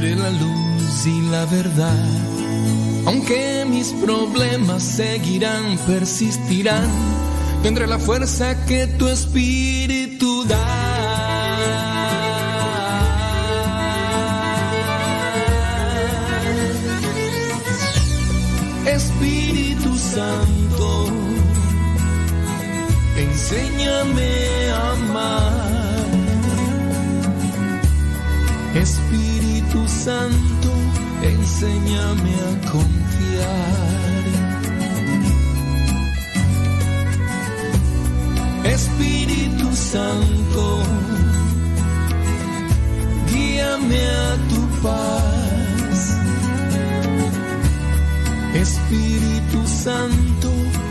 veré la luz y la verdad. Aunque mis problemas seguirán, persistirán, tendré la fuerza que tu espíritu da. Espíritu Santo, enséñame a amar. Espíritu Santo, enséñame a confiar. Espíritu Santo, guíame a tu paz. Espíritu Santo,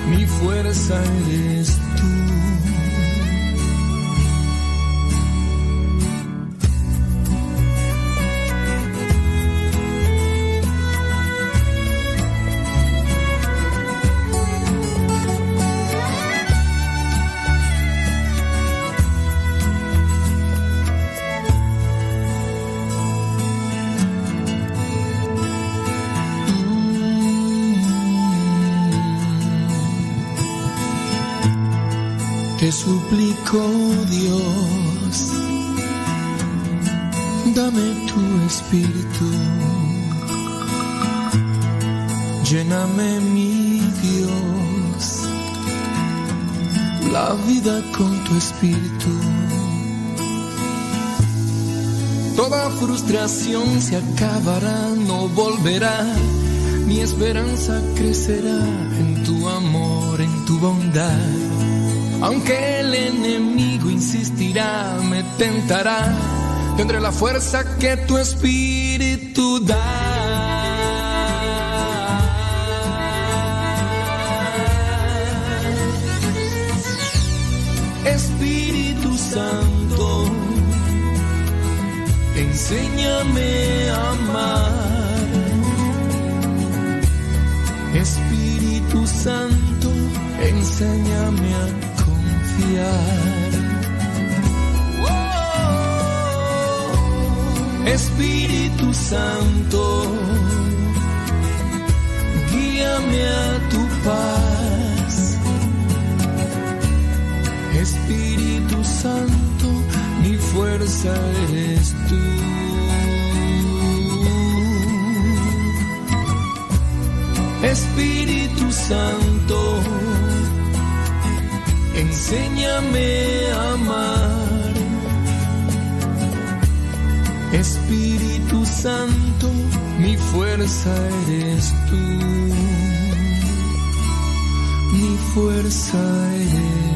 mi fuerza eres tú. Suplico, Dios, dame tu espíritu. Lléname, mi Dios, la vida con tu espíritu. Toda frustración se acabará, no volverá. Mi esperanza crecerá en tu amor, en tu bondad. Aunque el enemigo insistirá, me tentará, tendré la fuerza que tu espíritu da. Espíritu Santo, enséñame a amar. Espíritu Santo, enséñame a Oh, Espíritu Santo, guíame a tu paz. Espíritu Santo, mi fuerza eres tú. Espíritu Santo, enséñame a amar. Espíritu Santo, mi fuerza eres tú. Mi fuerza eres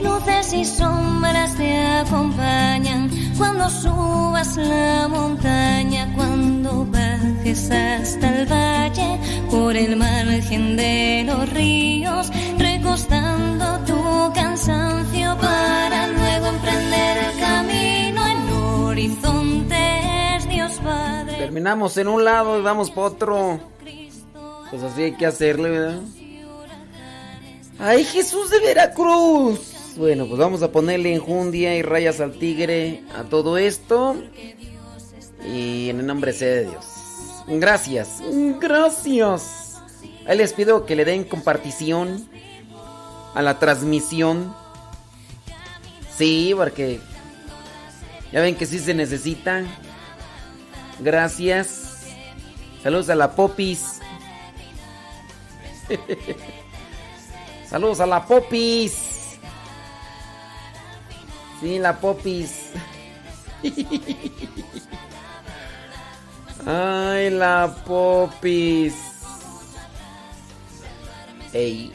luces y sombras te acompañan cuando subas la montaña, cuando bajes hasta el valle, por el margen de los ríos, recostando tu cansancio para luego emprender el camino, el horizonte es Dios Padre. Terminamos en un lado y vamos para otro. Pues así hay que hacerle, ¿verdad? ¡Ay, Jesús de Veracruz! Bueno, pues vamos a ponerle enjundia y rayas al tigre a todo esto. Y en el nombre sea de Dios. Gracias. Gracias. Ahí les pido que le den compartición a la transmisión. Sí, porque ya ven que sí se necesita. Gracias. Saludos a la Popis. Saludos a la Popis. Sí, la Popis. Ay, la Popis. Ey.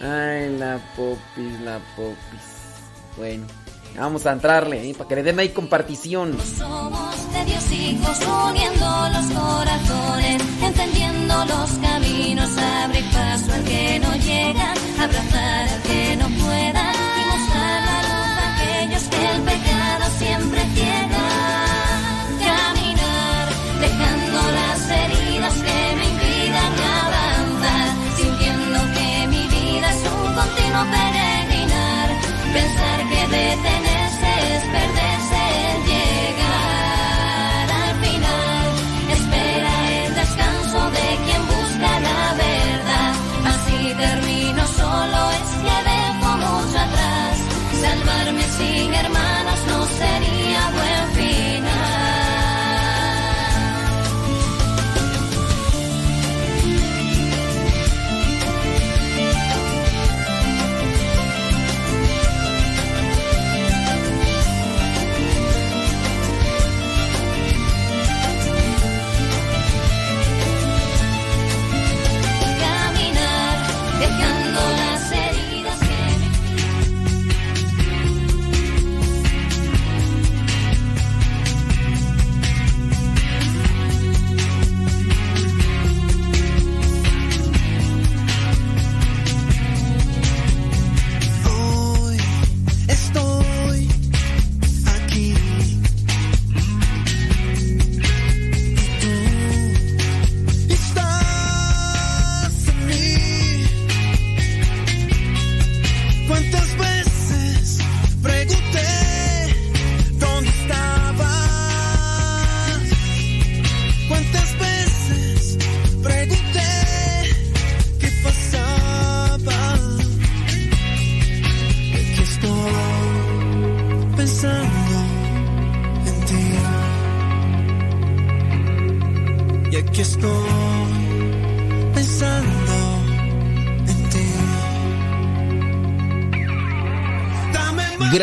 Ay, la popis, la popis. Bueno, vamos a entrarle, ¿eh? para que le den ahí compartición. Somos de Dios hijos, uniendo los corazones, encendiendo los caminos, abrir paso al que no llega, abrazar al que no pueda la luz a aquellos que el pecado siempre ciega. Caminar, dejando las heridas que me impidan avanzar, sintiendo que mi vida es un continuo peregrinar,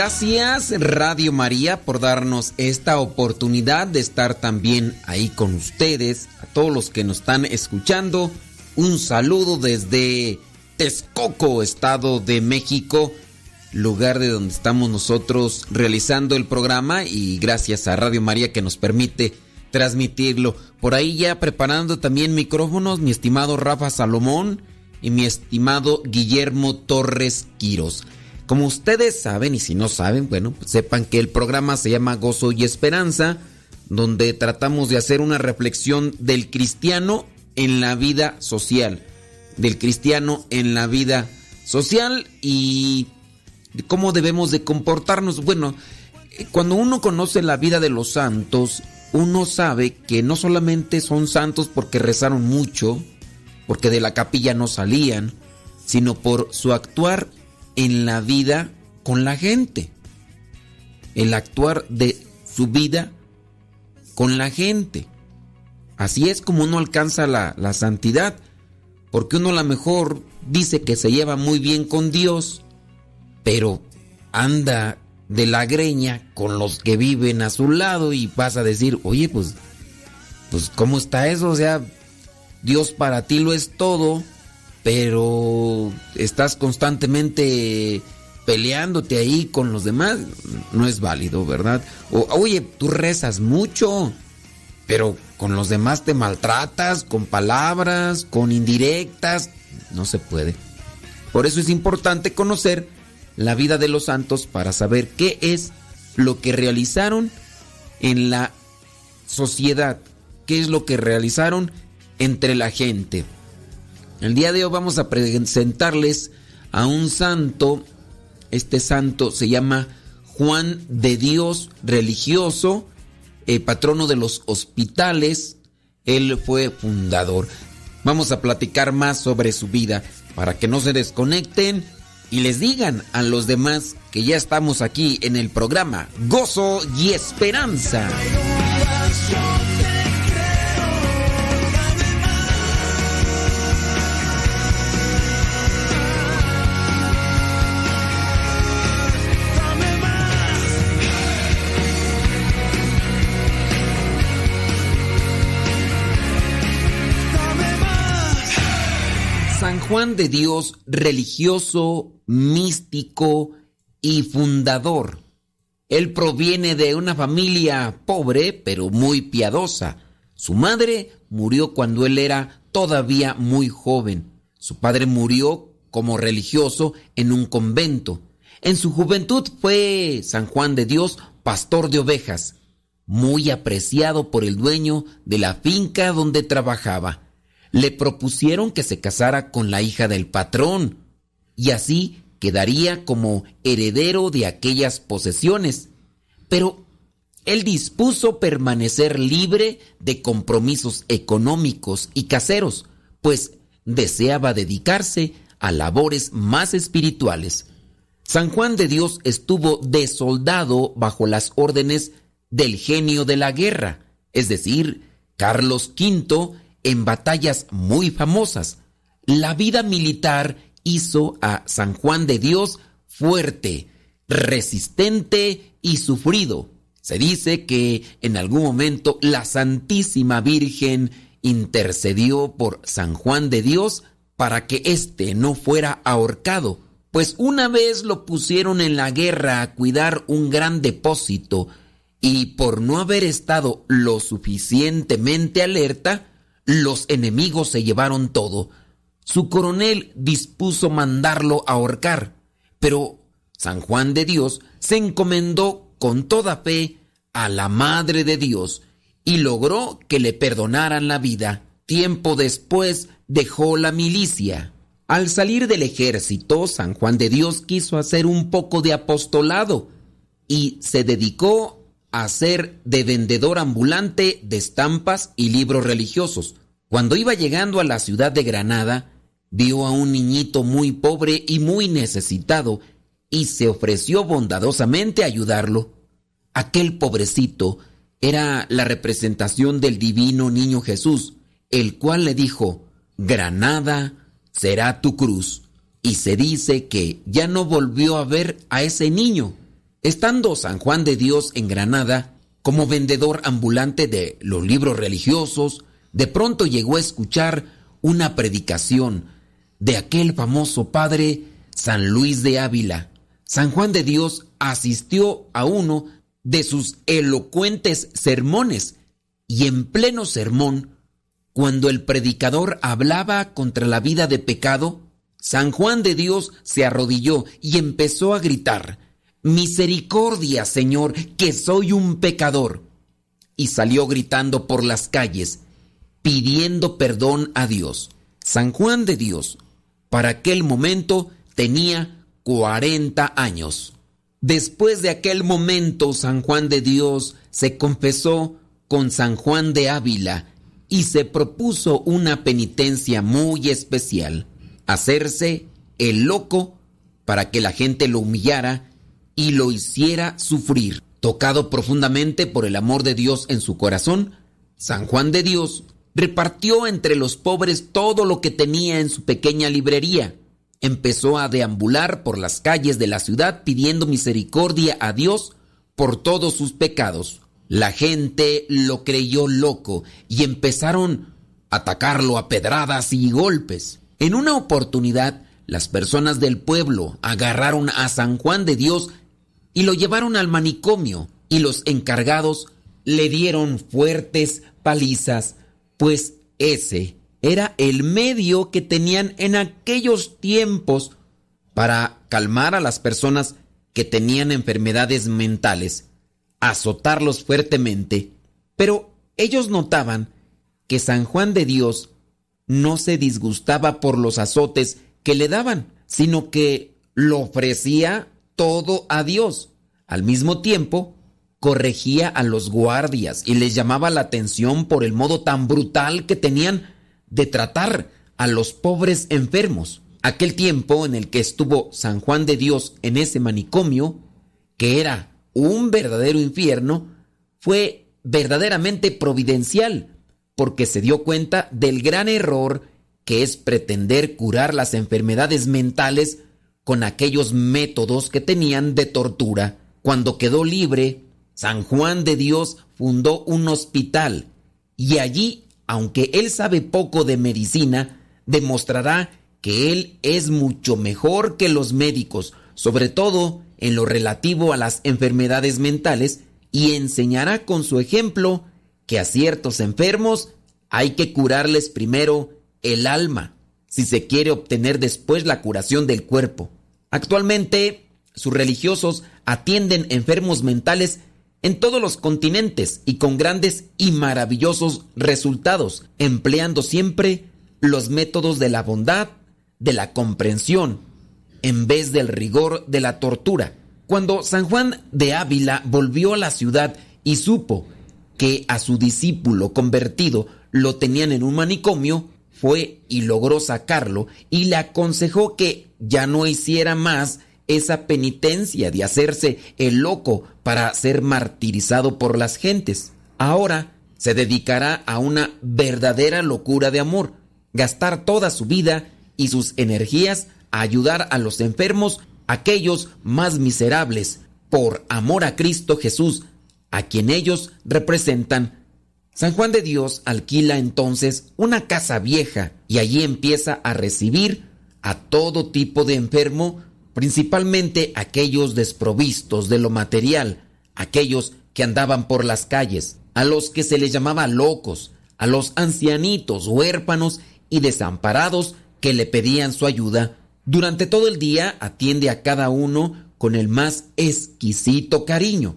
Gracias Radio María por darnos esta oportunidad de estar también ahí con ustedes, a todos los que nos están escuchando. Un saludo desde Texcoco, Estado de México, lugar de donde estamos nosotros realizando el programa y gracias a Radio María que nos permite transmitirlo. Por ahí ya preparando también micrófonos, mi estimado Rafa Salomón y mi estimado Guillermo Torres Quiros. Como ustedes saben, y si no saben, bueno, pues sepan que el programa se llama Gozo y Esperanza, donde tratamos de hacer una reflexión del cristiano en la vida social. Del cristiano en la vida social y cómo debemos de comportarnos. Bueno, cuando uno conoce la vida de los santos, uno sabe que no solamente son santos porque rezaron mucho, porque de la capilla no salían, sino por su actuar en la vida con la gente. El actuar de su vida con la gente. Así es como uno alcanza la, la santidad, porque uno a lo mejor dice que se lleva muy bien con Dios, pero anda de la greña con los que viven a su lado y vas a decir, oye, pues, pues, ¿cómo está eso? O sea, Dios para ti lo es todo, pero estás constantemente peleándote ahí con los demás, no es válido, ¿verdad? O, oye, tú rezas mucho, pero con los demás te maltratas, con palabras, con indirectas, no se puede. Por eso es importante conocer la vida de los santos para saber qué es lo que realizaron en la sociedad, qué es lo que realizaron entre la gente. El día de hoy vamos a presentarles a un santo, este santo se llama Juan de Dios religioso, eh, patrono de los hospitales, él fue fundador. Vamos a platicar más sobre su vida para que no se desconecten y les digan a los demás que ya estamos aquí en el programa Gozo y Esperanza. San Juan de Dios, religioso, místico y fundador. Él proviene de una familia pobre, pero muy piadosa. Su madre murió cuando él era todavía muy joven. Su padre murió como religioso en un convento. En su juventud fue San Juan de Dios pastor de ovejas, muy apreciado por el dueño de la finca donde trabajaba. Le propusieron que se casara con la hija del patrón y así quedaría como heredero de aquellas posesiones. Pero él dispuso permanecer libre de compromisos económicos y caseros, pues deseaba dedicarse a labores más espirituales. San Juan de Dios estuvo de soldado bajo las órdenes del genio de la guerra, es decir, Carlos V, en batallas muy famosas. La vida militar hizo a San Juan de Dios fuerte, resistente y sufrido. Se dice que en algún momento la Santísima Virgen intercedió por San Juan de Dios para que éste no fuera ahorcado, pues una vez lo pusieron en la guerra a cuidar un gran depósito y por no haber estado lo suficientemente alerta, los enemigos se llevaron todo. Su coronel dispuso mandarlo ahorcar, pero San Juan de Dios se encomendó con toda fe a la Madre de Dios y logró que le perdonaran la vida. Tiempo después dejó la milicia. Al salir del ejército, San Juan de Dios quiso hacer un poco de apostolado y se dedicó a ser de vendedor ambulante de estampas y libros religiosos. Cuando iba llegando a la ciudad de Granada, vio a un niñito muy pobre y muy necesitado y se ofreció bondadosamente a ayudarlo. Aquel pobrecito era la representación del divino niño Jesús, el cual le dijo, Granada será tu cruz. Y se dice que ya no volvió a ver a ese niño. Estando San Juan de Dios en Granada, como vendedor ambulante de los libros religiosos, de pronto llegó a escuchar una predicación de aquel famoso padre San Luis de Ávila. San Juan de Dios asistió a uno de sus elocuentes sermones y en pleno sermón cuando el predicador hablaba contra la vida de pecado, San Juan de Dios se arrodilló y empezó a gritar, Misericordia, Señor, que soy un pecador. Y salió gritando por las calles, pidiendo perdón a Dios. San Juan de Dios, para aquel momento, tenía 40 años. Después de aquel momento, San Juan de Dios se confesó con San Juan de Ávila, y se propuso una penitencia muy especial, hacerse el loco para que la gente lo humillara y lo hiciera sufrir. Tocado profundamente por el amor de Dios en su corazón, San Juan de Dios repartió entre los pobres todo lo que tenía en su pequeña librería. Empezó a deambular por las calles de la ciudad pidiendo misericordia a Dios por todos sus pecados. La gente lo creyó loco y empezaron a atacarlo a pedradas y golpes. En una oportunidad, las personas del pueblo agarraron a San Juan de Dios y lo llevaron al manicomio y los encargados le dieron fuertes palizas, pues ese era el medio que tenían en aquellos tiempos para calmar a las personas que tenían enfermedades mentales azotarlos fuertemente, pero ellos notaban que San Juan de Dios no se disgustaba por los azotes que le daban, sino que lo ofrecía todo a Dios. Al mismo tiempo, corregía a los guardias y les llamaba la atención por el modo tan brutal que tenían de tratar a los pobres enfermos. Aquel tiempo en el que estuvo San Juan de Dios en ese manicomio, que era un verdadero infierno, fue verdaderamente providencial, porque se dio cuenta del gran error que es pretender curar las enfermedades mentales con aquellos métodos que tenían de tortura. Cuando quedó libre, San Juan de Dios fundó un hospital y allí, aunque él sabe poco de medicina, demostrará que él es mucho mejor que los médicos, sobre todo en lo relativo a las enfermedades mentales, y enseñará con su ejemplo que a ciertos enfermos hay que curarles primero el alma, si se quiere obtener después la curación del cuerpo. Actualmente, sus religiosos atienden enfermos mentales en todos los continentes y con grandes y maravillosos resultados, empleando siempre los métodos de la bondad, de la comprensión, en vez del rigor de la tortura. Cuando San Juan de Ávila volvió a la ciudad y supo que a su discípulo convertido lo tenían en un manicomio, fue y logró sacarlo y le aconsejó que ya no hiciera más esa penitencia de hacerse el loco para ser martirizado por las gentes. Ahora se dedicará a una verdadera locura de amor, gastar toda su vida y sus energías a ayudar a los enfermos, aquellos más miserables, por amor a Cristo Jesús, a quien ellos representan. San Juan de Dios alquila entonces una casa vieja y allí empieza a recibir a todo tipo de enfermo principalmente aquellos desprovistos de lo material, aquellos que andaban por las calles, a los que se les llamaba locos, a los ancianitos, huérfanos y desamparados que le pedían su ayuda. Durante todo el día atiende a cada uno con el más exquisito cariño,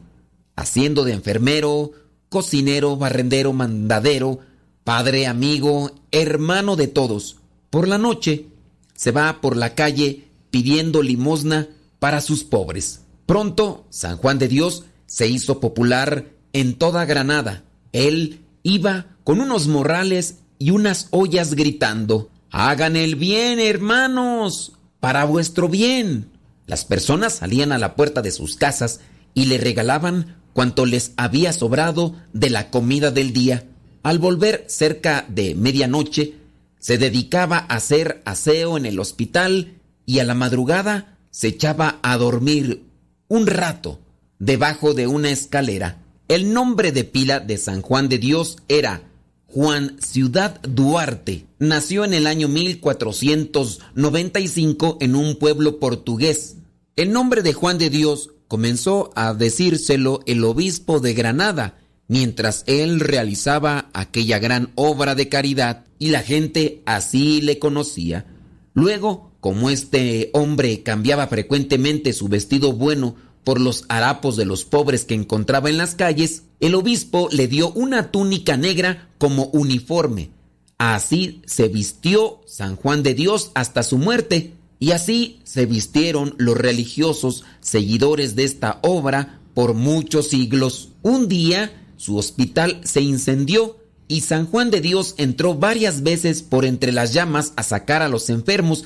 haciendo de enfermero, cocinero, barrendero, mandadero, padre, amigo, hermano de todos. Por la noche se va por la calle pidiendo limosna para sus pobres. Pronto, San Juan de Dios se hizo popular en toda Granada. Él iba con unos morrales y unas ollas gritando, Hagan el bien, hermanos, para vuestro bien. Las personas salían a la puerta de sus casas y le regalaban cuanto les había sobrado de la comida del día. Al volver cerca de medianoche, se dedicaba a hacer aseo en el hospital y a la madrugada se echaba a dormir un rato debajo de una escalera. El nombre de pila de San Juan de Dios era Juan Ciudad Duarte. Nació en el año 1495 en un pueblo portugués. El nombre de Juan de Dios comenzó a decírselo el obispo de Granada, mientras él realizaba aquella gran obra de caridad y la gente así le conocía. Luego como este hombre cambiaba frecuentemente su vestido bueno por los harapos de los pobres que encontraba en las calles, el obispo le dio una túnica negra como uniforme. Así se vistió San Juan de Dios hasta su muerte, y así se vistieron los religiosos seguidores de esta obra por muchos siglos. Un día su hospital se incendió y San Juan de Dios entró varias veces por entre las llamas a sacar a los enfermos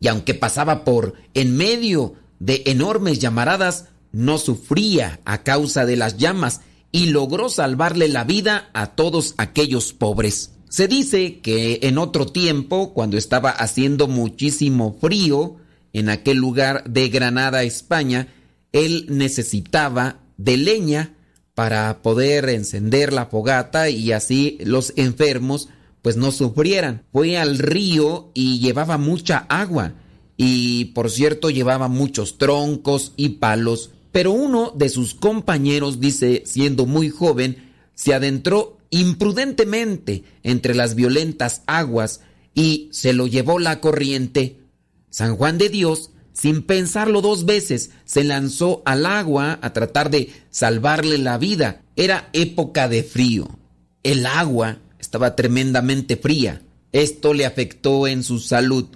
y aunque pasaba por en medio de enormes llamaradas, no sufría a causa de las llamas y logró salvarle la vida a todos aquellos pobres. Se dice que en otro tiempo, cuando estaba haciendo muchísimo frío en aquel lugar de Granada, España, él necesitaba de leña para poder encender la fogata y así los enfermos pues no sufrieran. Fue al río y llevaba mucha agua y por cierto llevaba muchos troncos y palos, pero uno de sus compañeros, dice, siendo muy joven, se adentró imprudentemente entre las violentas aguas y se lo llevó la corriente. San Juan de Dios, sin pensarlo dos veces, se lanzó al agua a tratar de salvarle la vida. Era época de frío. El agua estaba tremendamente fría. Esto le afectó en su salud.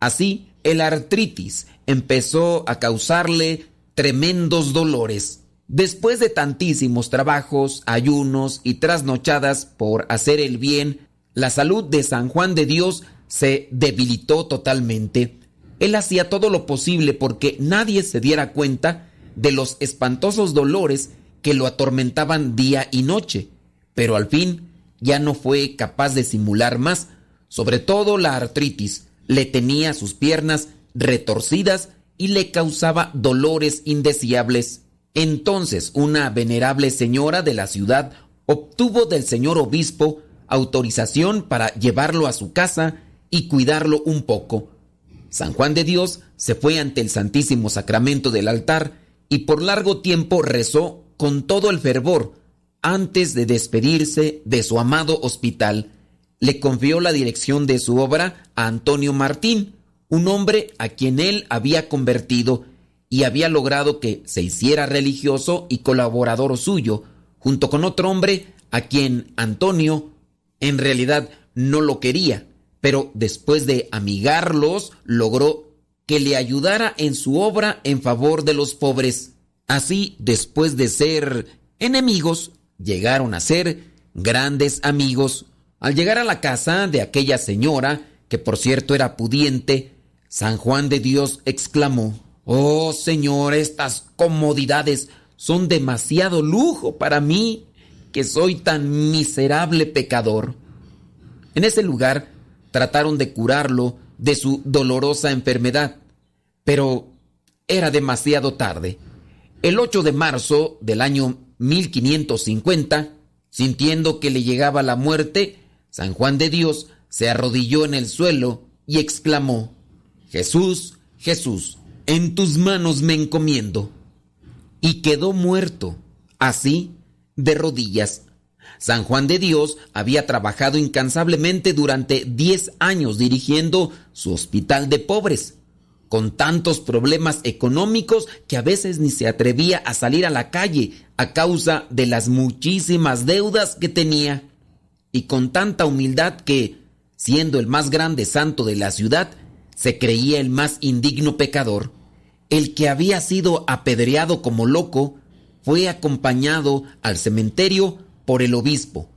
Así, el artritis empezó a causarle tremendos dolores. Después de tantísimos trabajos, ayunos y trasnochadas por hacer el bien, la salud de San Juan de Dios se debilitó totalmente. Él hacía todo lo posible porque nadie se diera cuenta de los espantosos dolores que lo atormentaban día y noche, pero al fin ya no fue capaz de simular más, sobre todo la artritis. Le tenía sus piernas retorcidas y le causaba dolores indeseables. Entonces una venerable señora de la ciudad obtuvo del señor obispo autorización para llevarlo a su casa y cuidarlo un poco. San Juan de Dios se fue ante el Santísimo Sacramento del altar y por largo tiempo rezó con todo el fervor antes de despedirse de su amado hospital. Le confió la dirección de su obra a Antonio Martín, un hombre a quien él había convertido y había logrado que se hiciera religioso y colaborador suyo, junto con otro hombre a quien Antonio en realidad no lo quería, pero después de amigarlos logró que le ayudara en su obra en favor de los pobres. Así, después de ser enemigos, llegaron a ser grandes amigos. Al llegar a la casa de aquella señora, que por cierto era pudiente, San Juan de Dios exclamó, Oh Señor, estas comodidades son demasiado lujo para mí, que soy tan miserable pecador. En ese lugar trataron de curarlo de su dolorosa enfermedad, pero era demasiado tarde. El 8 de marzo del año 1550, sintiendo que le llegaba la muerte, San Juan de Dios se arrodilló en el suelo y exclamó, Jesús, Jesús, en tus manos me encomiendo. Y quedó muerto, así, de rodillas. San Juan de Dios había trabajado incansablemente durante 10 años dirigiendo su hospital de pobres, con tantos problemas económicos que a veces ni se atrevía a salir a la calle a causa de las muchísimas deudas que tenía, y con tanta humildad que, siendo el más grande santo de la ciudad, se creía el más indigno pecador. El que había sido apedreado como loco fue acompañado al cementerio por el obispo,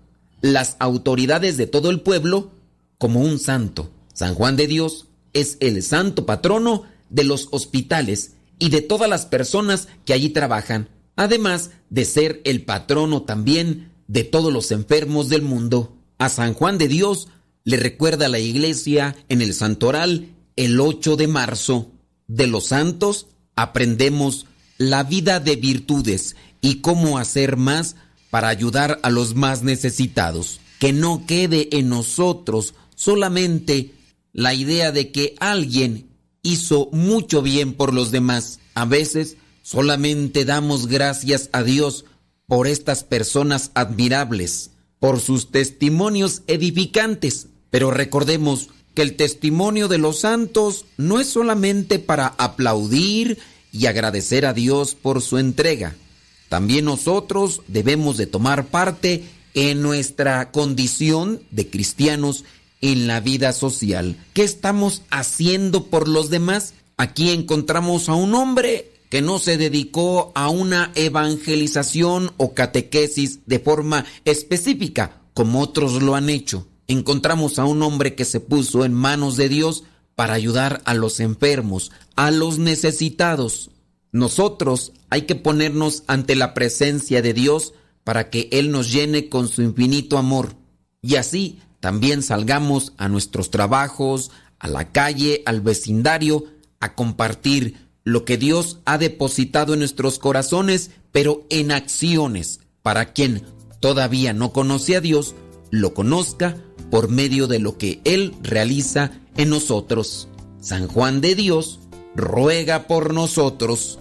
las autoridades de todo el pueblo, como un santo. San Juan de Dios es el santo patrono de los hospitales y de todas las personas que allí trabajan, además de ser el patrono también de todos los enfermos del mundo. A San Juan de Dios le recuerda la iglesia en el santoral el 8 de marzo. De los santos aprendemos la vida de virtudes y cómo hacer más para ayudar a los más necesitados. Que no quede en nosotros solamente la idea de que alguien hizo mucho bien por los demás. A veces solamente damos gracias a Dios por estas personas admirables, por sus testimonios edificantes, pero recordemos que el testimonio de los santos no es solamente para aplaudir y agradecer a Dios por su entrega. También nosotros debemos de tomar parte en nuestra condición de cristianos en la vida social. ¿Qué estamos haciendo por los demás? Aquí encontramos a un hombre que no se dedicó a una evangelización o catequesis de forma específica, como otros lo han hecho encontramos a un hombre que se puso en manos de Dios para ayudar a los enfermos, a los necesitados. Nosotros hay que ponernos ante la presencia de Dios para que Él nos llene con su infinito amor. Y así también salgamos a nuestros trabajos, a la calle, al vecindario, a compartir lo que Dios ha depositado en nuestros corazones, pero en acciones, para quien todavía no conoce a Dios, lo conozca por medio de lo que Él realiza en nosotros. San Juan de Dios ruega por nosotros.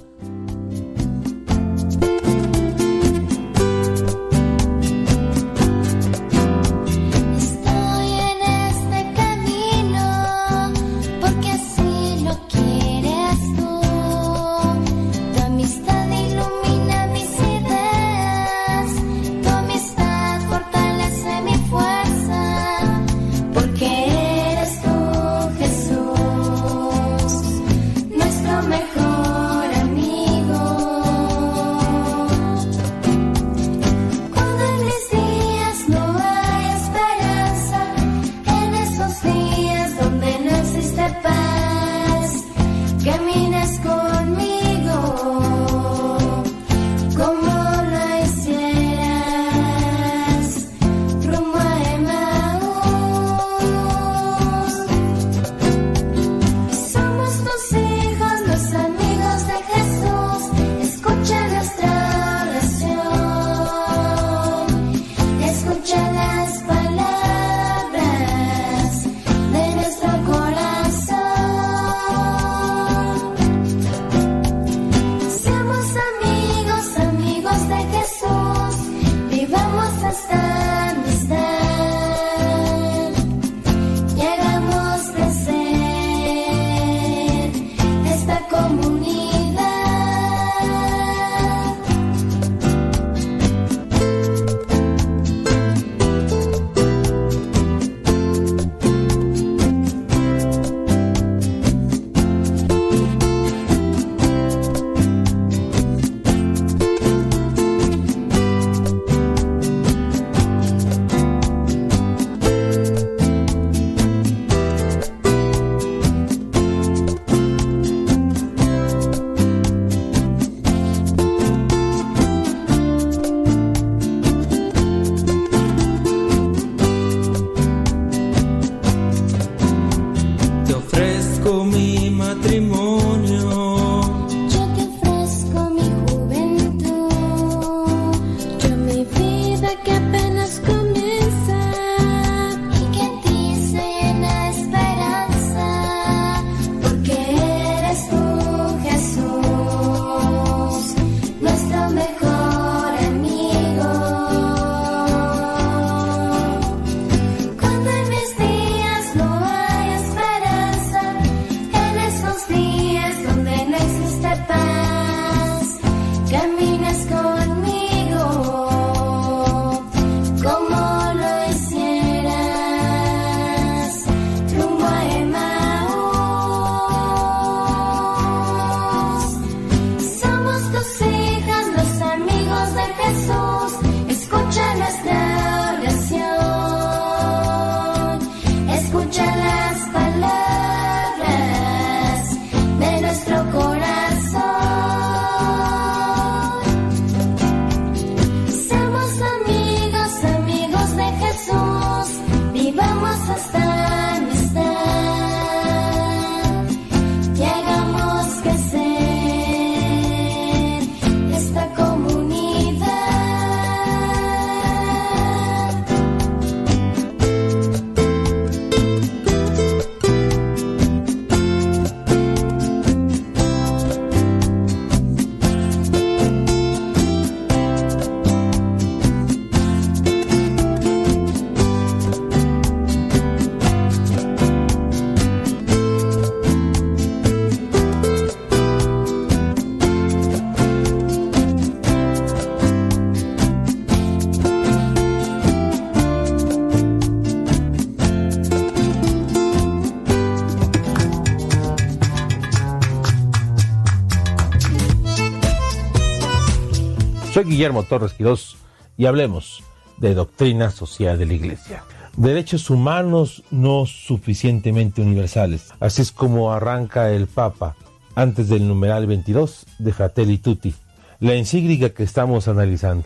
Guillermo Torres Quirós y hablemos de doctrina social de la Iglesia. Derechos humanos no suficientemente universales. Así es como arranca el Papa antes del numeral 22 de Fratelli Tutti, la encíclica que estamos analizando.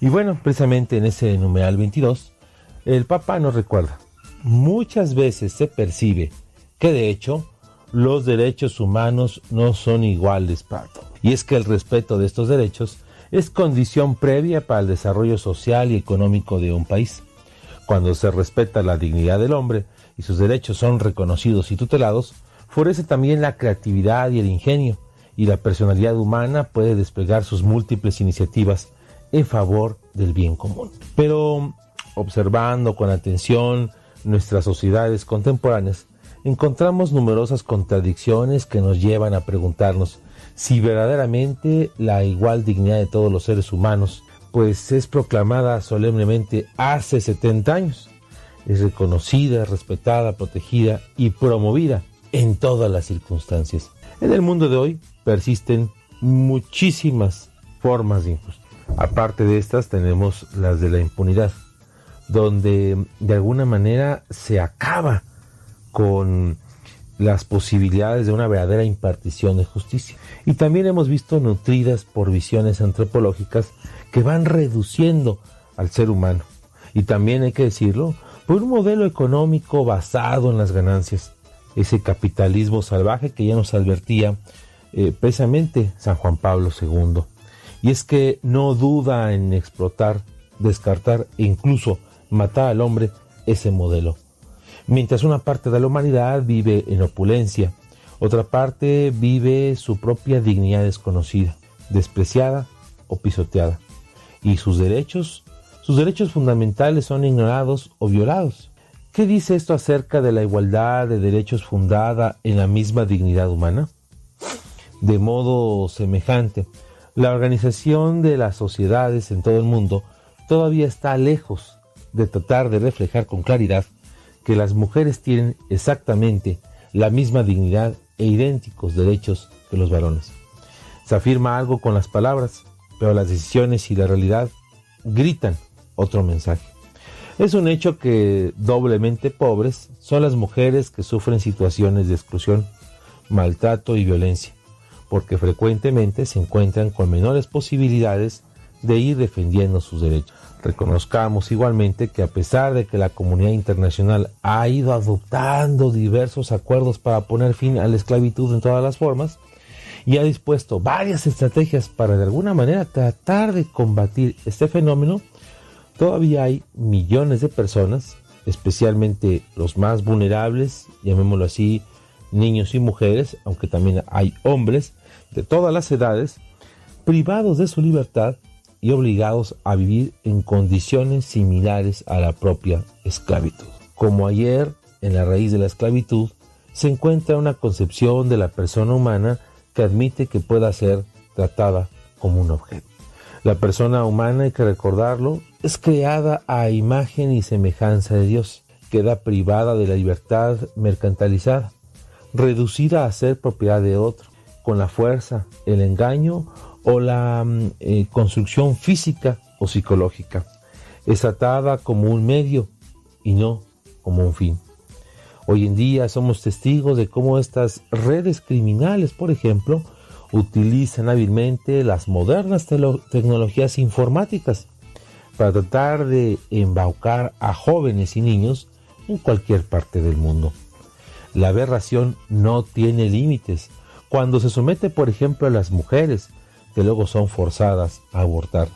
Y bueno, precisamente en ese numeral 22, el Papa nos recuerda, muchas veces se percibe que de hecho los derechos humanos no son iguales para todos. Y es que el respeto de estos derechos es condición previa para el desarrollo social y económico de un país. Cuando se respeta la dignidad del hombre y sus derechos son reconocidos y tutelados, florece también la creatividad y el ingenio, y la personalidad humana puede desplegar sus múltiples iniciativas en favor del bien común. Pero observando con atención nuestras sociedades contemporáneas, encontramos numerosas contradicciones que nos llevan a preguntarnos si verdaderamente la igual dignidad de todos los seres humanos, pues es proclamada solemnemente hace 70 años, es reconocida, respetada, protegida y promovida en todas las circunstancias. En el mundo de hoy persisten muchísimas formas de injusticia. Aparte de estas tenemos las de la impunidad, donde de alguna manera se acaba con las posibilidades de una verdadera impartición de justicia. Y también hemos visto nutridas por visiones antropológicas que van reduciendo al ser humano. Y también hay que decirlo, por un modelo económico basado en las ganancias. Ese capitalismo salvaje que ya nos advertía eh, precisamente San Juan Pablo II. Y es que no duda en explotar, descartar e incluso matar al hombre ese modelo. Mientras una parte de la humanidad vive en opulencia, otra parte vive su propia dignidad desconocida, despreciada o pisoteada. Y sus derechos, sus derechos fundamentales son ignorados o violados. ¿Qué dice esto acerca de la igualdad de derechos fundada en la misma dignidad humana? De modo semejante, la organización de las sociedades en todo el mundo todavía está lejos de tratar de reflejar con claridad que las mujeres tienen exactamente la misma dignidad e idénticos derechos que los varones. Se afirma algo con las palabras, pero las decisiones y la realidad gritan otro mensaje. Es un hecho que doblemente pobres son las mujeres que sufren situaciones de exclusión, maltrato y violencia, porque frecuentemente se encuentran con menores posibilidades de ir defendiendo sus derechos. Reconozcamos igualmente que a pesar de que la comunidad internacional ha ido adoptando diversos acuerdos para poner fin a la esclavitud en todas las formas y ha dispuesto varias estrategias para de alguna manera tratar de combatir este fenómeno, todavía hay millones de personas, especialmente los más vulnerables, llamémoslo así, niños y mujeres, aunque también hay hombres de todas las edades, privados de su libertad y obligados a vivir en condiciones similares a la propia esclavitud. Como ayer, en la raíz de la esclavitud, se encuentra una concepción de la persona humana que admite que pueda ser tratada como un objeto. La persona humana, hay que recordarlo, es creada a imagen y semejanza de Dios. Queda privada de la libertad mercantilizada, reducida a ser propiedad de otro, con la fuerza, el engaño o la mm, eh, construcción física o psicológica. Es tratada como un medio y no como un fin. Hoy en día somos testigos de cómo estas redes criminales, por ejemplo, utilizan hábilmente las modernas tecnologías informáticas para tratar de embaucar a jóvenes y niños en cualquier parte del mundo. La aberración no tiene límites. Cuando se somete, por ejemplo, a las mujeres, que luego son forzadas a abortar.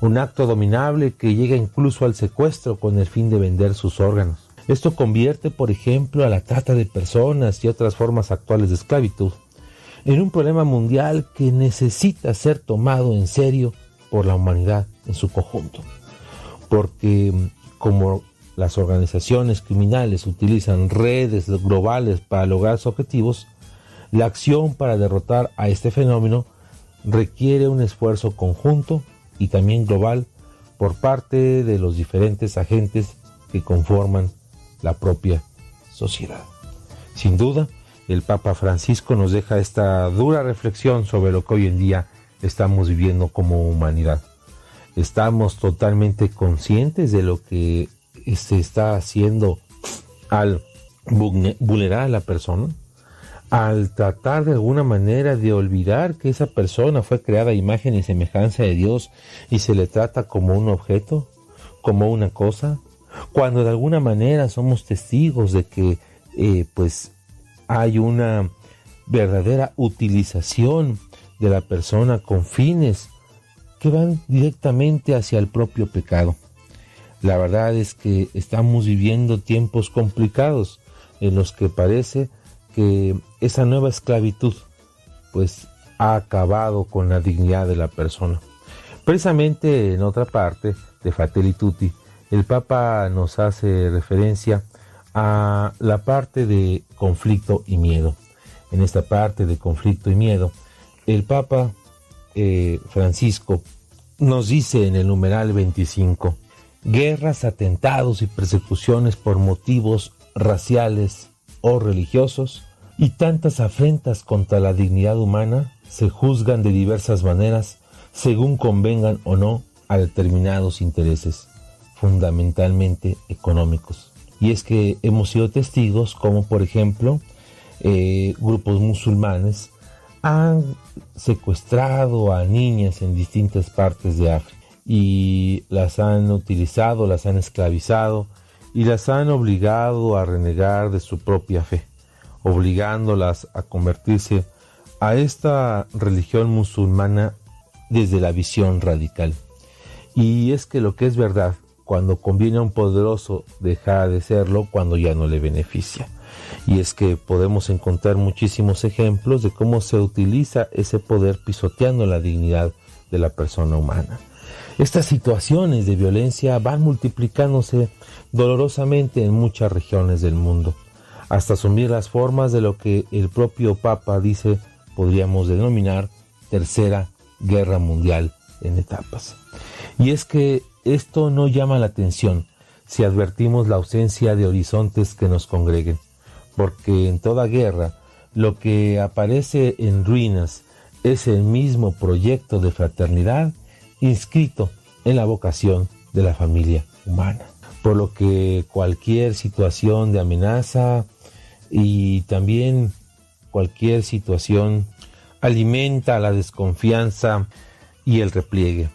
Un acto dominable que llega incluso al secuestro con el fin de vender sus órganos. Esto convierte, por ejemplo, a la trata de personas y otras formas actuales de esclavitud en un problema mundial que necesita ser tomado en serio por la humanidad en su conjunto. Porque como las organizaciones criminales utilizan redes globales para lograr sus objetivos, la acción para derrotar a este fenómeno requiere un esfuerzo conjunto y también global por parte de los diferentes agentes que conforman la propia sociedad. Sin duda, el Papa Francisco nos deja esta dura reflexión sobre lo que hoy en día estamos viviendo como humanidad. Estamos totalmente conscientes de lo que se está haciendo al vulnerar a la persona, al tratar de alguna manera de olvidar que esa persona fue creada a imagen y semejanza de Dios y se le trata como un objeto, como una cosa, cuando de alguna manera somos testigos de que eh, pues hay una verdadera utilización de la persona con fines que van directamente hacia el propio pecado. La verdad es que estamos viviendo tiempos complicados en los que parece que esa nueva esclavitud pues ha acabado con la dignidad de la persona. Precisamente en otra parte de Fratelli Tutti, el Papa nos hace referencia a la parte de conflicto y miedo. En esta parte de conflicto y miedo, el Papa eh, Francisco nos dice en el numeral 25, guerras, atentados y persecuciones por motivos raciales o religiosos y tantas afrentas contra la dignidad humana se juzgan de diversas maneras según convengan o no a determinados intereses, fundamentalmente económicos. Y es que hemos sido testigos como por ejemplo eh, grupos musulmanes han secuestrado a niñas en distintas partes de África y las han utilizado, las han esclavizado y las han obligado a renegar de su propia fe, obligándolas a convertirse a esta religión musulmana desde la visión radical. Y es que lo que es verdad, cuando conviene a un poderoso, deja de serlo cuando ya no le beneficia. Y es que podemos encontrar muchísimos ejemplos de cómo se utiliza ese poder pisoteando la dignidad de la persona humana. Estas situaciones de violencia van multiplicándose dolorosamente en muchas regiones del mundo, hasta asumir las formas de lo que el propio Papa dice podríamos denominar Tercera Guerra Mundial en etapas. Y es que esto no llama la atención si advertimos la ausencia de horizontes que nos congreguen porque en toda guerra lo que aparece en ruinas es el mismo proyecto de fraternidad inscrito en la vocación de la familia humana. Por lo que cualquier situación de amenaza y también cualquier situación alimenta la desconfianza y el repliegue.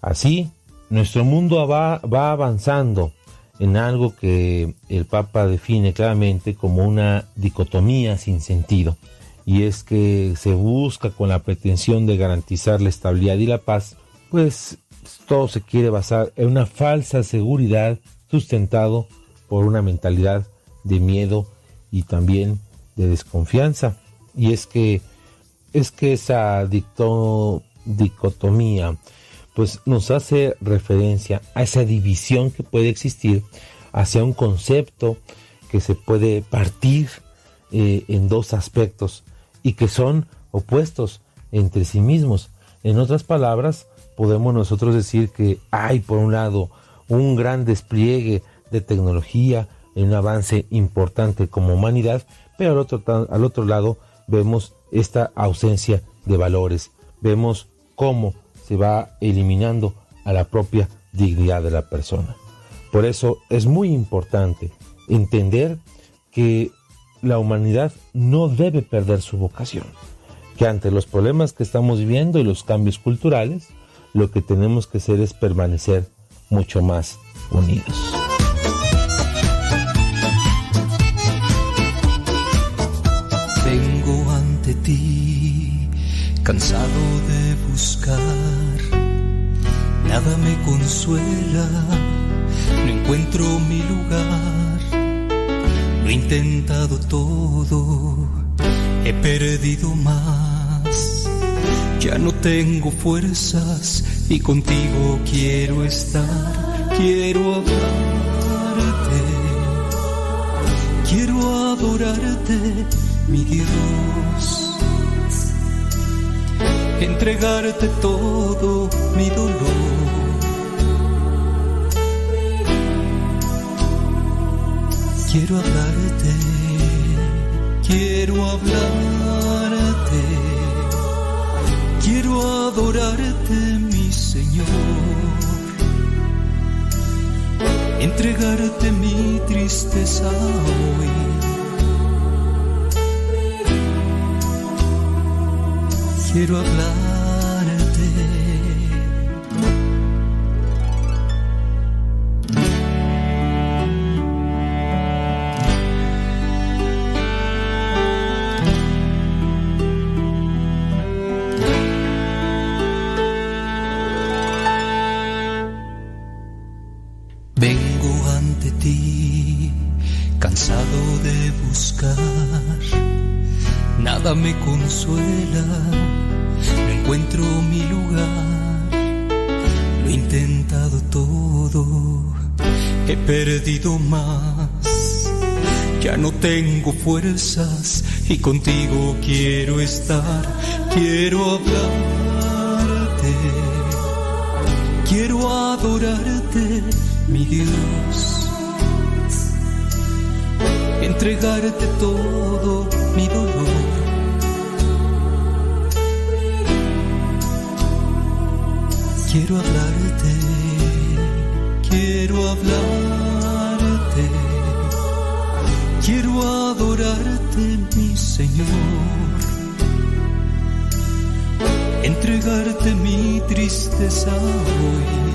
Así, nuestro mundo va, va avanzando en algo que el Papa define claramente como una dicotomía sin sentido, y es que se busca con la pretensión de garantizar la estabilidad y la paz, pues todo se quiere basar en una falsa seguridad sustentado por una mentalidad de miedo y también de desconfianza. Y es que es que esa dicotomía pues nos hace referencia a esa división que puede existir hacia un concepto que se puede partir eh, en dos aspectos y que son opuestos entre sí mismos. En otras palabras, podemos nosotros decir que hay por un lado un gran despliegue de tecnología, un avance importante como humanidad, pero al otro, al otro lado vemos esta ausencia de valores, vemos cómo se va eliminando a la propia dignidad de la persona. Por eso es muy importante entender que la humanidad no debe perder su vocación, que ante los problemas que estamos viviendo y los cambios culturales, lo que tenemos que hacer es permanecer mucho más unidos. Cansado de buscar. Nada me consuela, no encuentro mi lugar, lo he intentado todo, he perdido más, ya no tengo fuerzas y contigo quiero estar, quiero hablarte, quiero adorarte, mi Dios entregarte todo mi dolor. Quiero hablarte, quiero hablarte, Quiero adorarte, mi Señor. Entregarte mi tristeza hoy. Quiero hablar y contigo quiero estar, quiero hablarte, quiero adorarte, mi Dios. Entregarte todo mi dolor. Quiero hablarte, quiero hablarte, quiero adorarte, mi Señor. Entregarte mi tristeza hoy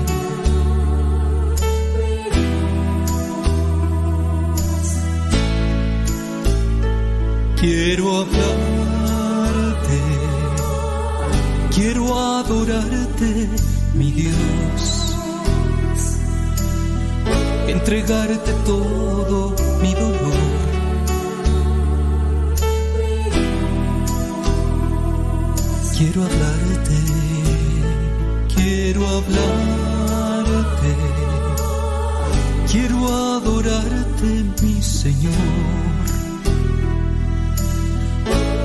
Quiero hablarte, quiero adorarte, mi Dios. Entregarte todo mi dolor. Quiero hablarte, quiero hablarte, quiero adorarte, mi Señor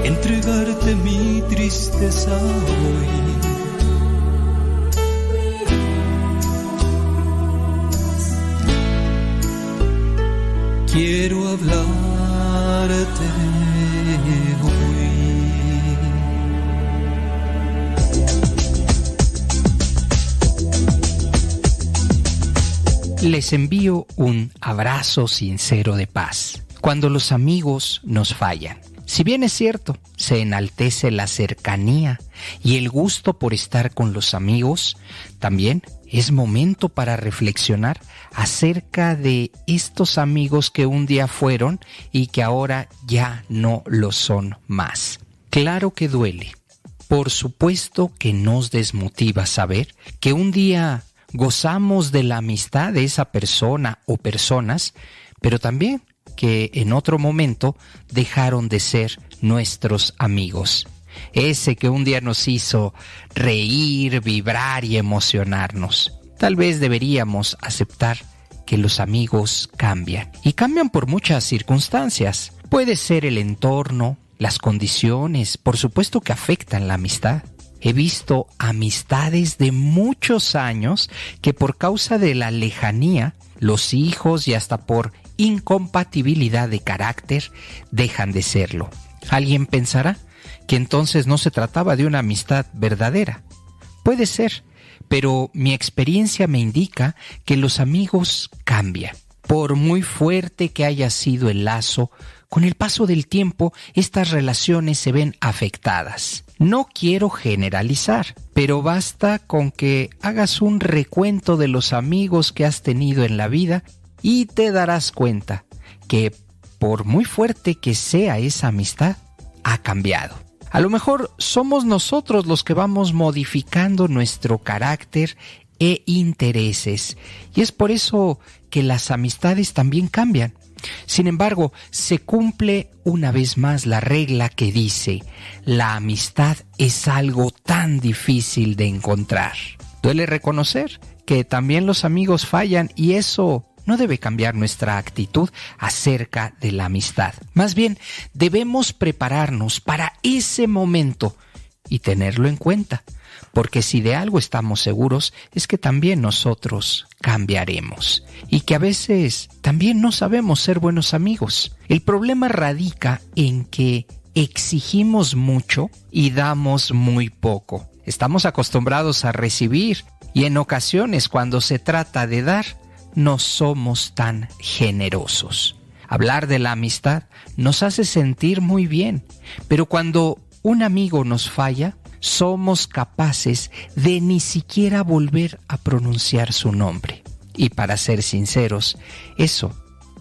entregarte mi tristeza hoy. Quiero hablarte hoy. Les envío un abrazo sincero de paz cuando los amigos nos fallan si bien es cierto, se enaltece la cercanía y el gusto por estar con los amigos, también es momento para reflexionar acerca de estos amigos que un día fueron y que ahora ya no lo son más. Claro que duele. Por supuesto que nos desmotiva saber que un día gozamos de la amistad de esa persona o personas, pero también que en otro momento dejaron de ser nuestros amigos. Ese que un día nos hizo reír, vibrar y emocionarnos. Tal vez deberíamos aceptar que los amigos cambian. Y cambian por muchas circunstancias. Puede ser el entorno, las condiciones, por supuesto que afectan la amistad. He visto amistades de muchos años que por causa de la lejanía, los hijos y hasta por incompatibilidad de carácter dejan de serlo. Alguien pensará que entonces no se trataba de una amistad verdadera. Puede ser, pero mi experiencia me indica que los amigos cambian. Por muy fuerte que haya sido el lazo, con el paso del tiempo estas relaciones se ven afectadas. No quiero generalizar, pero basta con que hagas un recuento de los amigos que has tenido en la vida y te darás cuenta que por muy fuerte que sea esa amistad, ha cambiado. A lo mejor somos nosotros los que vamos modificando nuestro carácter e intereses, y es por eso que las amistades también cambian. Sin embargo, se cumple una vez más la regla que dice, la amistad es algo tan difícil de encontrar. Duele reconocer que también los amigos fallan y eso no debe cambiar nuestra actitud acerca de la amistad. Más bien, debemos prepararnos para ese momento y tenerlo en cuenta, porque si de algo estamos seguros es que también nosotros cambiaremos y que a veces también no sabemos ser buenos amigos. El problema radica en que exigimos mucho y damos muy poco. estamos acostumbrados a recibir y en ocasiones cuando se trata de dar, no somos tan generosos. Hablar de la amistad nos hace sentir muy bien, pero cuando un amigo nos falla, somos capaces de ni siquiera volver a pronunciar su nombre. Y para ser sinceros, eso,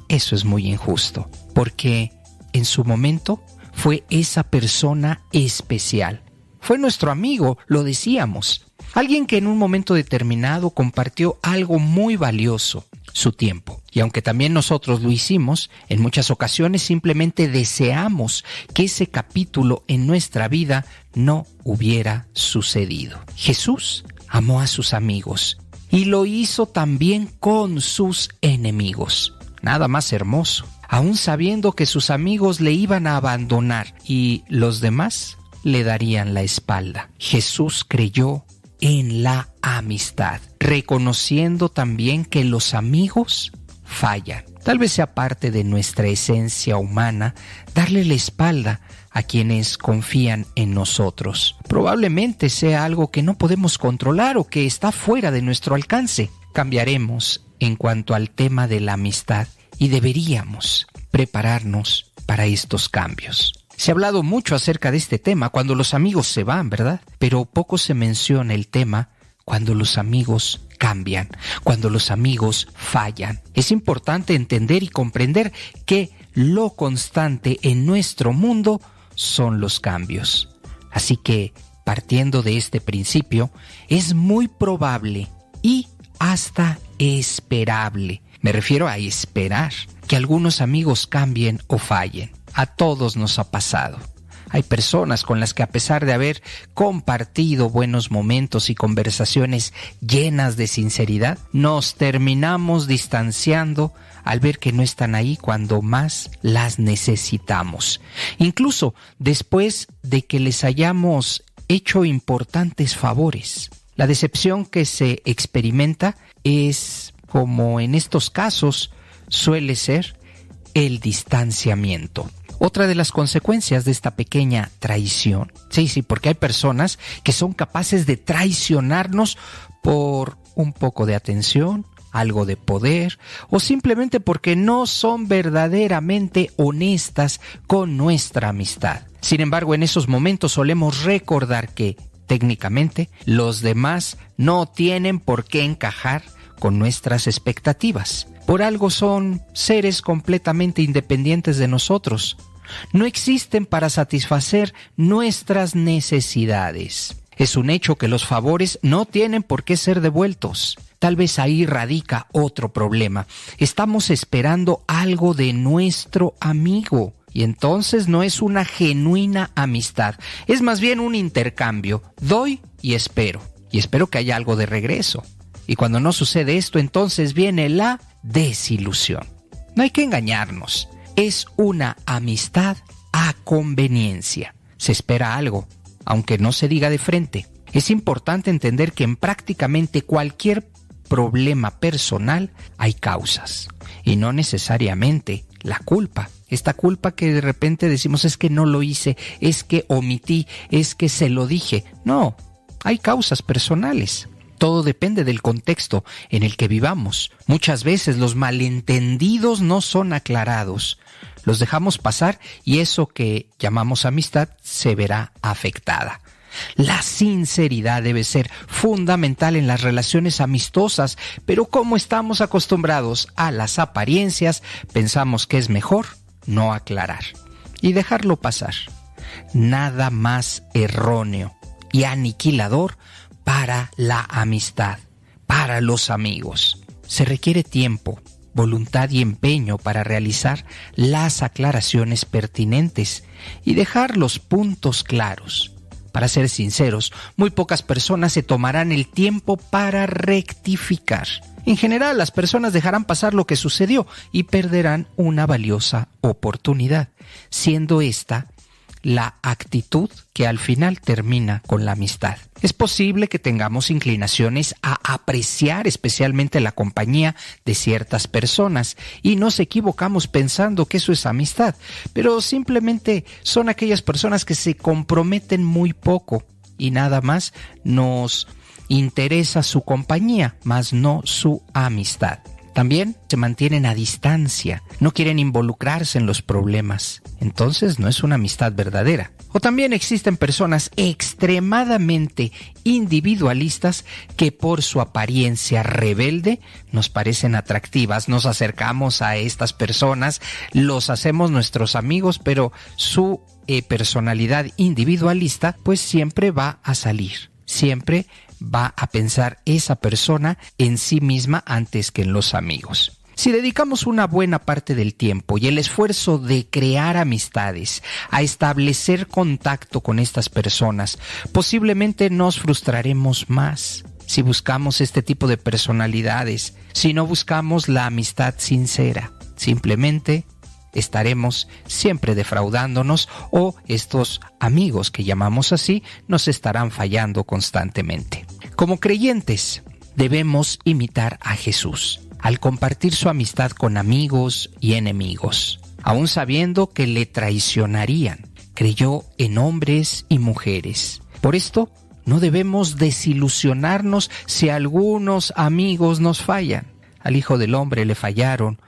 eso es muy injusto, porque en su momento fue esa persona especial. Fue nuestro amigo, lo decíamos. Alguien que en un momento determinado compartió algo muy valioso, su tiempo. Y aunque también nosotros lo hicimos, en muchas ocasiones simplemente deseamos que ese capítulo en nuestra vida no hubiera sucedido. Jesús amó a sus amigos y lo hizo también con sus enemigos. Nada más hermoso, aun sabiendo que sus amigos le iban a abandonar y los demás le darían la espalda. Jesús creyó en la amistad, reconociendo también que los amigos fallan. Tal vez sea parte de nuestra esencia humana darle la espalda a quienes confían en nosotros. Probablemente sea algo que no podemos controlar o que está fuera de nuestro alcance. Cambiaremos en cuanto al tema de la amistad y deberíamos prepararnos para estos cambios. Se ha hablado mucho acerca de este tema cuando los amigos se van, ¿verdad? Pero poco se menciona el tema cuando los amigos cambian, cuando los amigos fallan. Es importante entender y comprender que lo constante en nuestro mundo son los cambios. Así que, partiendo de este principio, es muy probable y hasta esperable, me refiero a esperar, que algunos amigos cambien o fallen. A todos nos ha pasado. Hay personas con las que a pesar de haber compartido buenos momentos y conversaciones llenas de sinceridad, nos terminamos distanciando al ver que no están ahí cuando más las necesitamos. Incluso después de que les hayamos hecho importantes favores. La decepción que se experimenta es, como en estos casos suele ser, el distanciamiento. Otra de las consecuencias de esta pequeña traición, sí, sí, porque hay personas que son capaces de traicionarnos por un poco de atención, algo de poder o simplemente porque no son verdaderamente honestas con nuestra amistad. Sin embargo, en esos momentos solemos recordar que, técnicamente, los demás no tienen por qué encajar con nuestras expectativas. Por algo son seres completamente independientes de nosotros. No existen para satisfacer nuestras necesidades. Es un hecho que los favores no tienen por qué ser devueltos. Tal vez ahí radica otro problema. Estamos esperando algo de nuestro amigo. Y entonces no es una genuina amistad, es más bien un intercambio. Doy y espero. Y espero que haya algo de regreso. Y cuando no sucede esto, entonces viene la desilusión. No hay que engañarnos. Es una amistad a conveniencia. Se espera algo, aunque no se diga de frente. Es importante entender que en prácticamente cualquier problema personal hay causas y no necesariamente la culpa. Esta culpa que de repente decimos es que no lo hice, es que omití, es que se lo dije. No, hay causas personales. Todo depende del contexto en el que vivamos. Muchas veces los malentendidos no son aclarados. Los dejamos pasar y eso que llamamos amistad se verá afectada. La sinceridad debe ser fundamental en las relaciones amistosas, pero como estamos acostumbrados a las apariencias, pensamos que es mejor no aclarar y dejarlo pasar. Nada más erróneo y aniquilador para la amistad, para los amigos. Se requiere tiempo, voluntad y empeño para realizar las aclaraciones pertinentes y dejar los puntos claros. Para ser sinceros, muy pocas personas se tomarán el tiempo para rectificar. En general, las personas dejarán pasar lo que sucedió y perderán una valiosa oportunidad, siendo esta la actitud que al final termina con la amistad. Es posible que tengamos inclinaciones a apreciar especialmente la compañía de ciertas personas y nos equivocamos pensando que eso es amistad, pero simplemente son aquellas personas que se comprometen muy poco y nada más nos interesa su compañía, más no su amistad. También se mantienen a distancia, no quieren involucrarse en los problemas. Entonces no es una amistad verdadera. O también existen personas extremadamente individualistas que por su apariencia rebelde nos parecen atractivas. Nos acercamos a estas personas, los hacemos nuestros amigos, pero su eh, personalidad individualista pues siempre va a salir. Siempre va a pensar esa persona en sí misma antes que en los amigos. Si dedicamos una buena parte del tiempo y el esfuerzo de crear amistades, a establecer contacto con estas personas, posiblemente nos frustraremos más. Si buscamos este tipo de personalidades, si no buscamos la amistad sincera, simplemente estaremos siempre defraudándonos o estos amigos que llamamos así nos estarán fallando constantemente. Como creyentes, debemos imitar a Jesús al compartir su amistad con amigos y enemigos, aun sabiendo que le traicionarían. Creyó en hombres y mujeres. Por esto, no debemos desilusionarnos si algunos amigos nos fallan. Al Hijo del Hombre le fallaron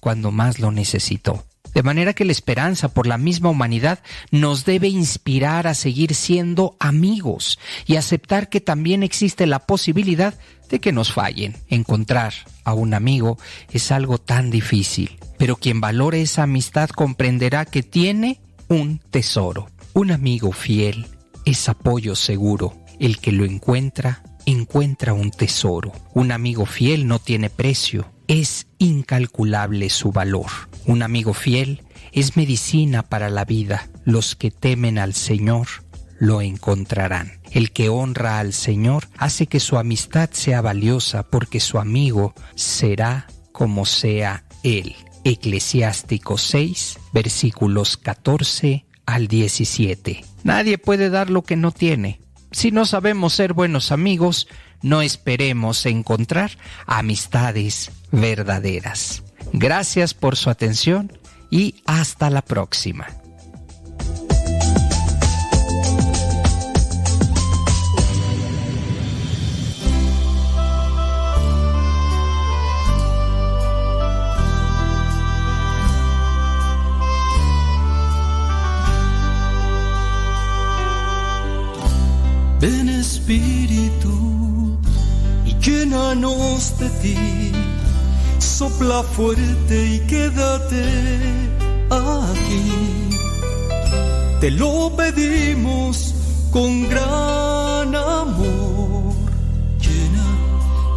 cuando más lo necesitó. De manera que la esperanza por la misma humanidad nos debe inspirar a seguir siendo amigos y aceptar que también existe la posibilidad de que nos fallen. Encontrar a un amigo es algo tan difícil, pero quien valore esa amistad comprenderá que tiene un tesoro. Un amigo fiel es apoyo seguro. El que lo encuentra, encuentra un tesoro. Un amigo fiel no tiene precio. Es incalculable su valor. Un amigo fiel es medicina para la vida. Los que temen al Señor lo encontrarán. El que honra al Señor hace que su amistad sea valiosa porque su amigo será como sea él. Eclesiástico 6, versículos 14 al 17. Nadie puede dar lo que no tiene. Si no sabemos ser buenos amigos, no esperemos encontrar amistades verdaderas. Gracias por su atención y hasta la próxima. Ven Espíritu y llénanos de ti. Sopla fuerte y quédate aquí. Te lo pedimos con gran amor. Llena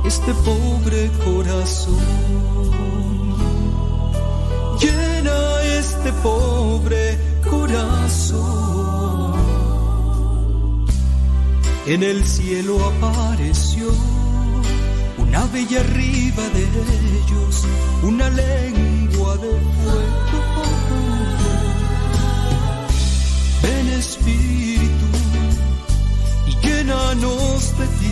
este pobre corazón. Llena este pobre corazón. En el cielo apareció una bella arriba de ellos, una lengua de fuego. Ven Espíritu y llénanos de ti.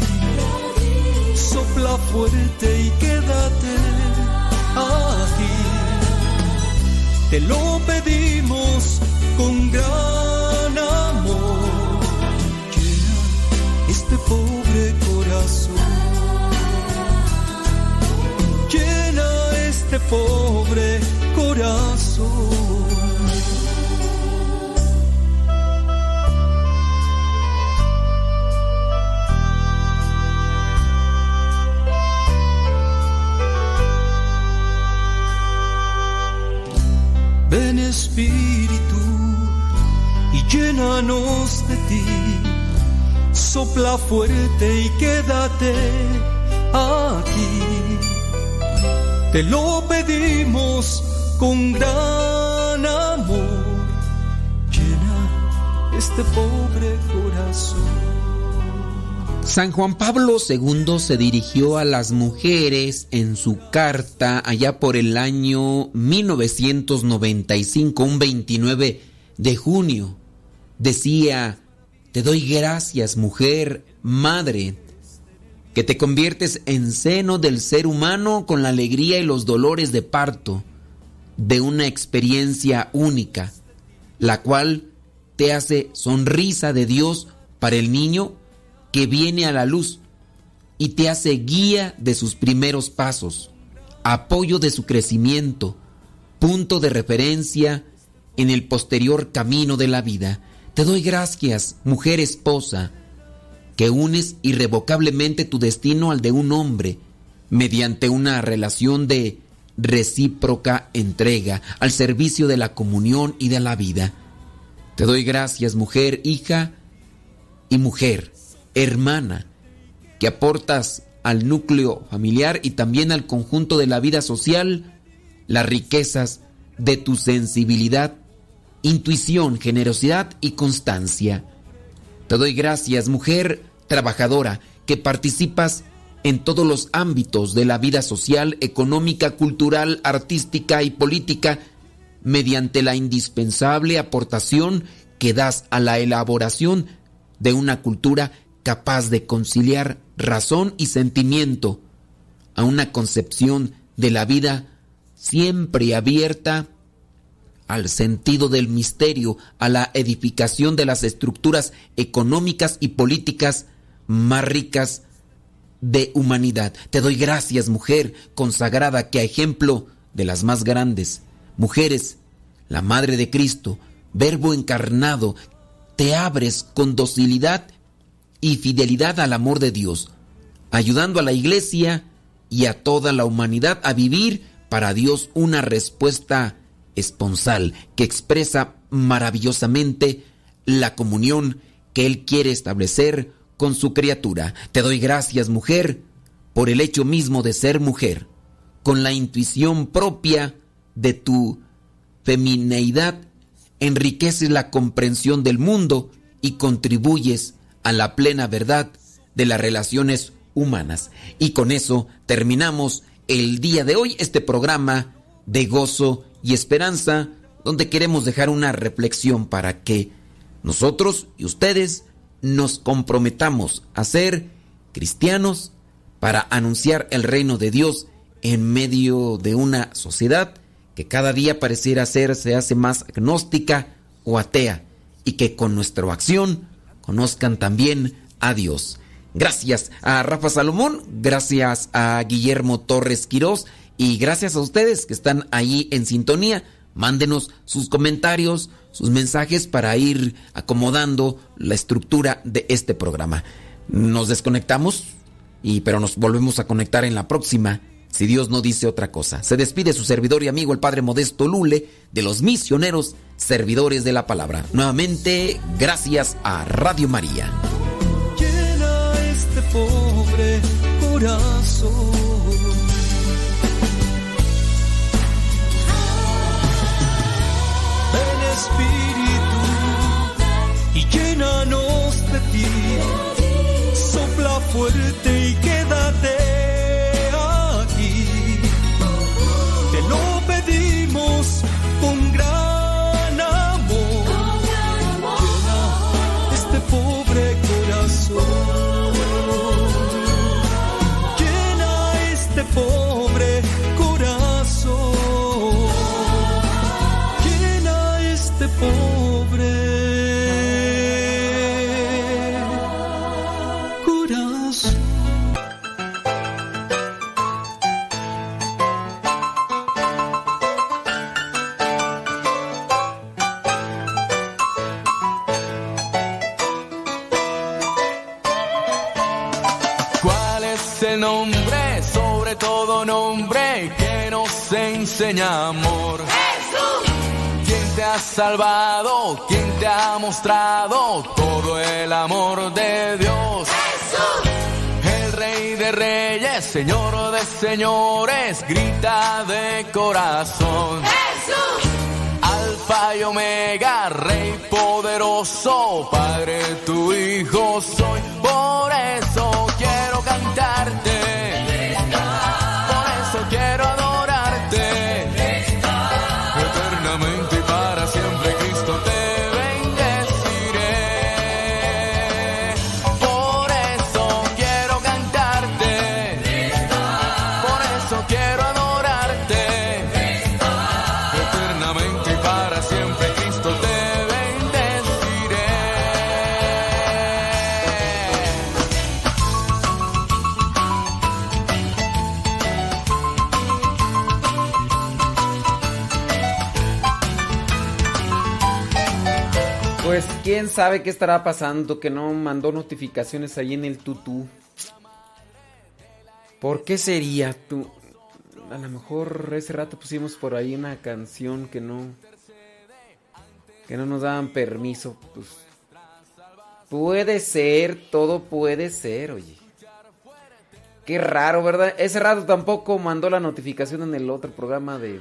Sopla fuerte y quédate aquí. Te lo pedimos con gran amor este pobre corazón. Llena este pobre corazón. Ven Espíritu y llénanos de ti sopla fuerte y quédate Te lo pedimos con gran amor. Llena este pobre corazón. San Juan Pablo II se dirigió a las mujeres en su carta allá por el año 1995, un 29 de junio. Decía, te doy gracias, mujer, madre, que te conviertes en seno del ser humano con la alegría y los dolores de parto, de una experiencia única, la cual te hace sonrisa de Dios para el niño que viene a la luz y te hace guía de sus primeros pasos, apoyo de su crecimiento, punto de referencia en el posterior camino de la vida. Te doy gracias, mujer esposa, que unes irrevocablemente tu destino al de un hombre mediante una relación de recíproca entrega al servicio de la comunión y de la vida. Te doy gracias, mujer, hija y mujer, hermana, que aportas al núcleo familiar y también al conjunto de la vida social las riquezas de tu sensibilidad, intuición, generosidad y constancia. Te doy gracias, mujer trabajadora, que participas en todos los ámbitos de la vida social, económica, cultural, artística y política, mediante la indispensable aportación que das a la elaboración de una cultura capaz de conciliar razón y sentimiento, a una concepción de la vida siempre abierta al sentido del misterio, a la edificación de las estructuras económicas y políticas más ricas de humanidad. Te doy gracias, mujer consagrada, que a ejemplo de las más grandes, mujeres, la Madre de Cristo, Verbo encarnado, te abres con docilidad y fidelidad al amor de Dios, ayudando a la iglesia y a toda la humanidad a vivir para Dios una respuesta esponsal que expresa maravillosamente la comunión que Él quiere establecer con su criatura. Te doy gracias, mujer, por el hecho mismo de ser mujer, con la intuición propia de tu femineidad, enriqueces la comprensión del mundo y contribuyes a la plena verdad de las relaciones humanas. Y con eso terminamos el día de hoy este programa de gozo y esperanza, donde queremos dejar una reflexión para que nosotros y ustedes nos comprometamos a ser cristianos para anunciar el reino de Dios en medio de una sociedad que cada día pareciera ser más agnóstica o atea y que con nuestra acción conozcan también a Dios. Gracias a Rafa Salomón, gracias a Guillermo Torres Quirós y gracias a ustedes que están ahí en sintonía. Mándenos sus comentarios, sus mensajes para ir acomodando la estructura de este programa. Nos desconectamos y pero nos volvemos a conectar en la próxima si Dios no dice otra cosa. Se despide su servidor y amigo el Padre Modesto Lule de los misioneros servidores de la palabra. Nuevamente, gracias a Radio María. Llena este pobre corazón Espíritu y llénanos de ti. Sopla fuerte y quédate enseña amor? te ha salvado, quien te ha mostrado todo el amor de Dios. Jesús. El rey de reyes, señor de señores, grita de corazón. Jesús. Alfa y Omega, rey poderoso, Padre tu hijo soy. Por quién sabe qué estará pasando que no mandó notificaciones ahí en el tutú. ¿Por qué sería tú? A lo mejor ese rato pusimos por ahí una canción que no que no nos daban permiso, pues puede ser, todo puede ser, oye. Qué raro, ¿verdad? Ese rato tampoco mandó la notificación en el otro programa de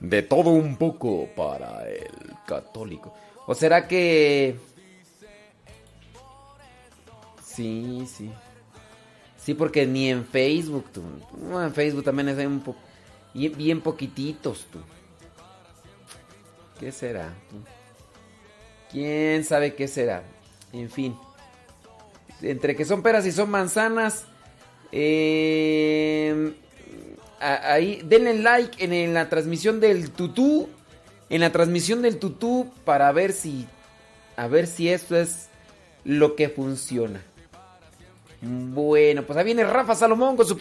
de todo un poco para el católico. ¿O será que Sí, sí. Sí, porque ni en Facebook, tú. en Facebook también es un. Bien poquititos, tú. ¿Qué será? ¿Quién sabe qué será? En fin. Entre que son peras y son manzanas. Eh, ahí, denle like en, la transmisión del tutú. En la transmisión del tutú para ver si. A ver si esto es lo que funciona. Bueno, pues ahí viene Rafa Salomón con su